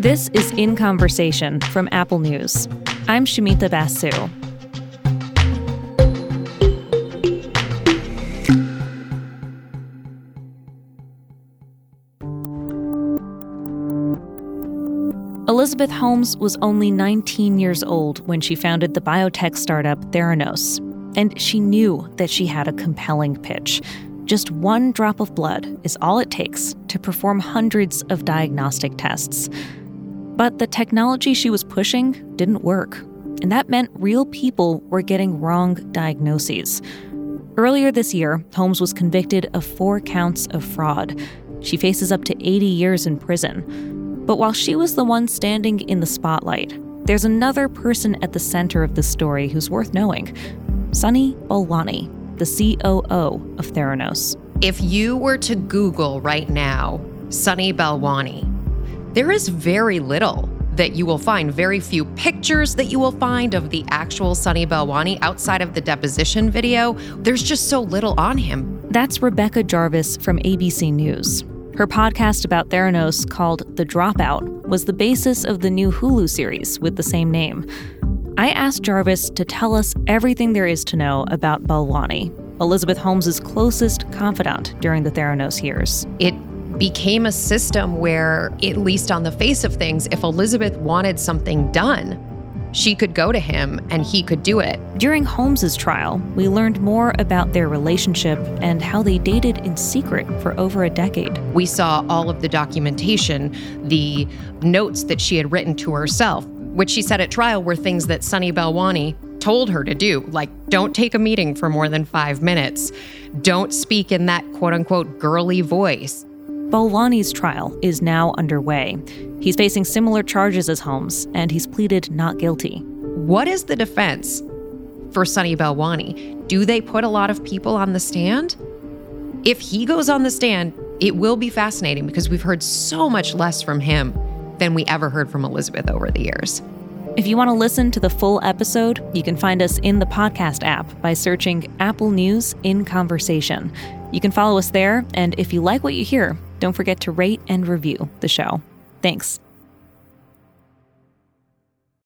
This is In Conversation from Apple News. I'm Shumita Basu. Elizabeth Holmes was only 19 years old when she founded the biotech startup Theranos, and she knew that she had a compelling pitch. Just one drop of blood is all it takes to perform hundreds of diagnostic tests. But the technology she was pushing didn't work, and that meant real people were getting wrong diagnoses. Earlier this year, Holmes was convicted of four counts of fraud. She faces up to 80 years in prison. But while she was the one standing in the spotlight, there's another person at the center of the story who's worth knowing Sunny Balwani, the COO of Theranos. If you were to Google right now, Sunny Balwani, there is very little that you will find, very few pictures that you will find of the actual Sunny Balwani outside of the deposition video. There's just so little on him. That's Rebecca Jarvis from ABC News. Her podcast about Theranos, called The Dropout, was the basis of the new Hulu series with the same name. I asked Jarvis to tell us everything there is to know about Balwani, Elizabeth Holmes's closest confidant during the Theranos years. It became a system where, at least on the face of things, if Elizabeth wanted something done, she could go to him and he could do it. During Holmes's trial, we learned more about their relationship and how they dated in secret for over a decade. We saw all of the documentation, the notes that she had written to herself, which she said at trial were things that Sunny Balwani told her to do, like don't take a meeting for more than five minutes, don't speak in that quote unquote girly voice. Balwani's trial is now underway. He's facing similar charges as Holmes, and he's pleaded not guilty. What is the defense for Sunny Balwani? Do they put a lot of people on the stand? If he goes on the stand, it will be fascinating because we've heard so much less from him than we ever heard from Elizabeth over the years. If you want to listen to the full episode, you can find us in the podcast app by searching Apple News in Conversation. You can follow us there, and if you like what you hear, don't forget to rate and review the show. Thanks.